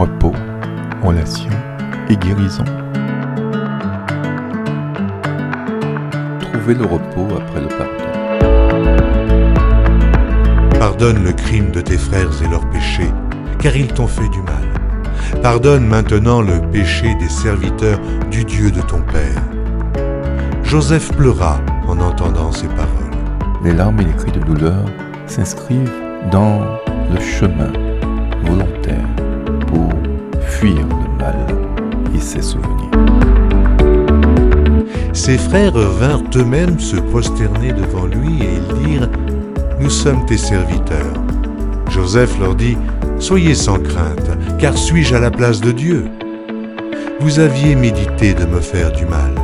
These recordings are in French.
repos, relation et guérison. Trouvez le repos après le pardon. Pardonne le crime de tes frères et leurs péchés, car ils t'ont fait du mal. Pardonne maintenant le péché des serviteurs du Dieu de ton Père. Joseph pleura en entendant ces paroles. Les larmes et les cris de douleur s'inscrivent dans le chemin volontaire et ses souvenirs. Ses frères vinrent eux-mêmes se prosterner devant lui et dirent, Nous sommes tes serviteurs. Joseph leur dit, Soyez sans crainte, car suis-je à la place de Dieu? Vous aviez médité de me faire du mal.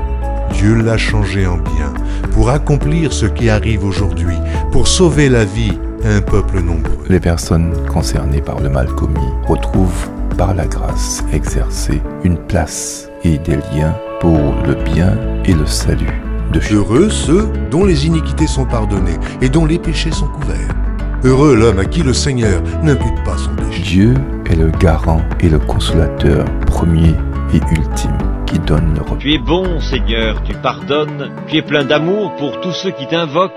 Dieu l'a changé en bien, pour accomplir ce qui arrive aujourd'hui, pour sauver la vie à un peuple nombreux. Les personnes concernées par le mal commis retrouvent par la grâce exercée une place et des liens pour le bien et le salut de chacun. Heureux ceux dont les iniquités sont pardonnées et dont les péchés sont couverts. Heureux l'homme à qui le Seigneur n'impute pas son péché. Dieu est le garant et le consolateur premier et ultime qui donne le repos. Tu es bon, Seigneur, tu pardonnes, tu es plein d'amour pour tous ceux qui t'invoquent.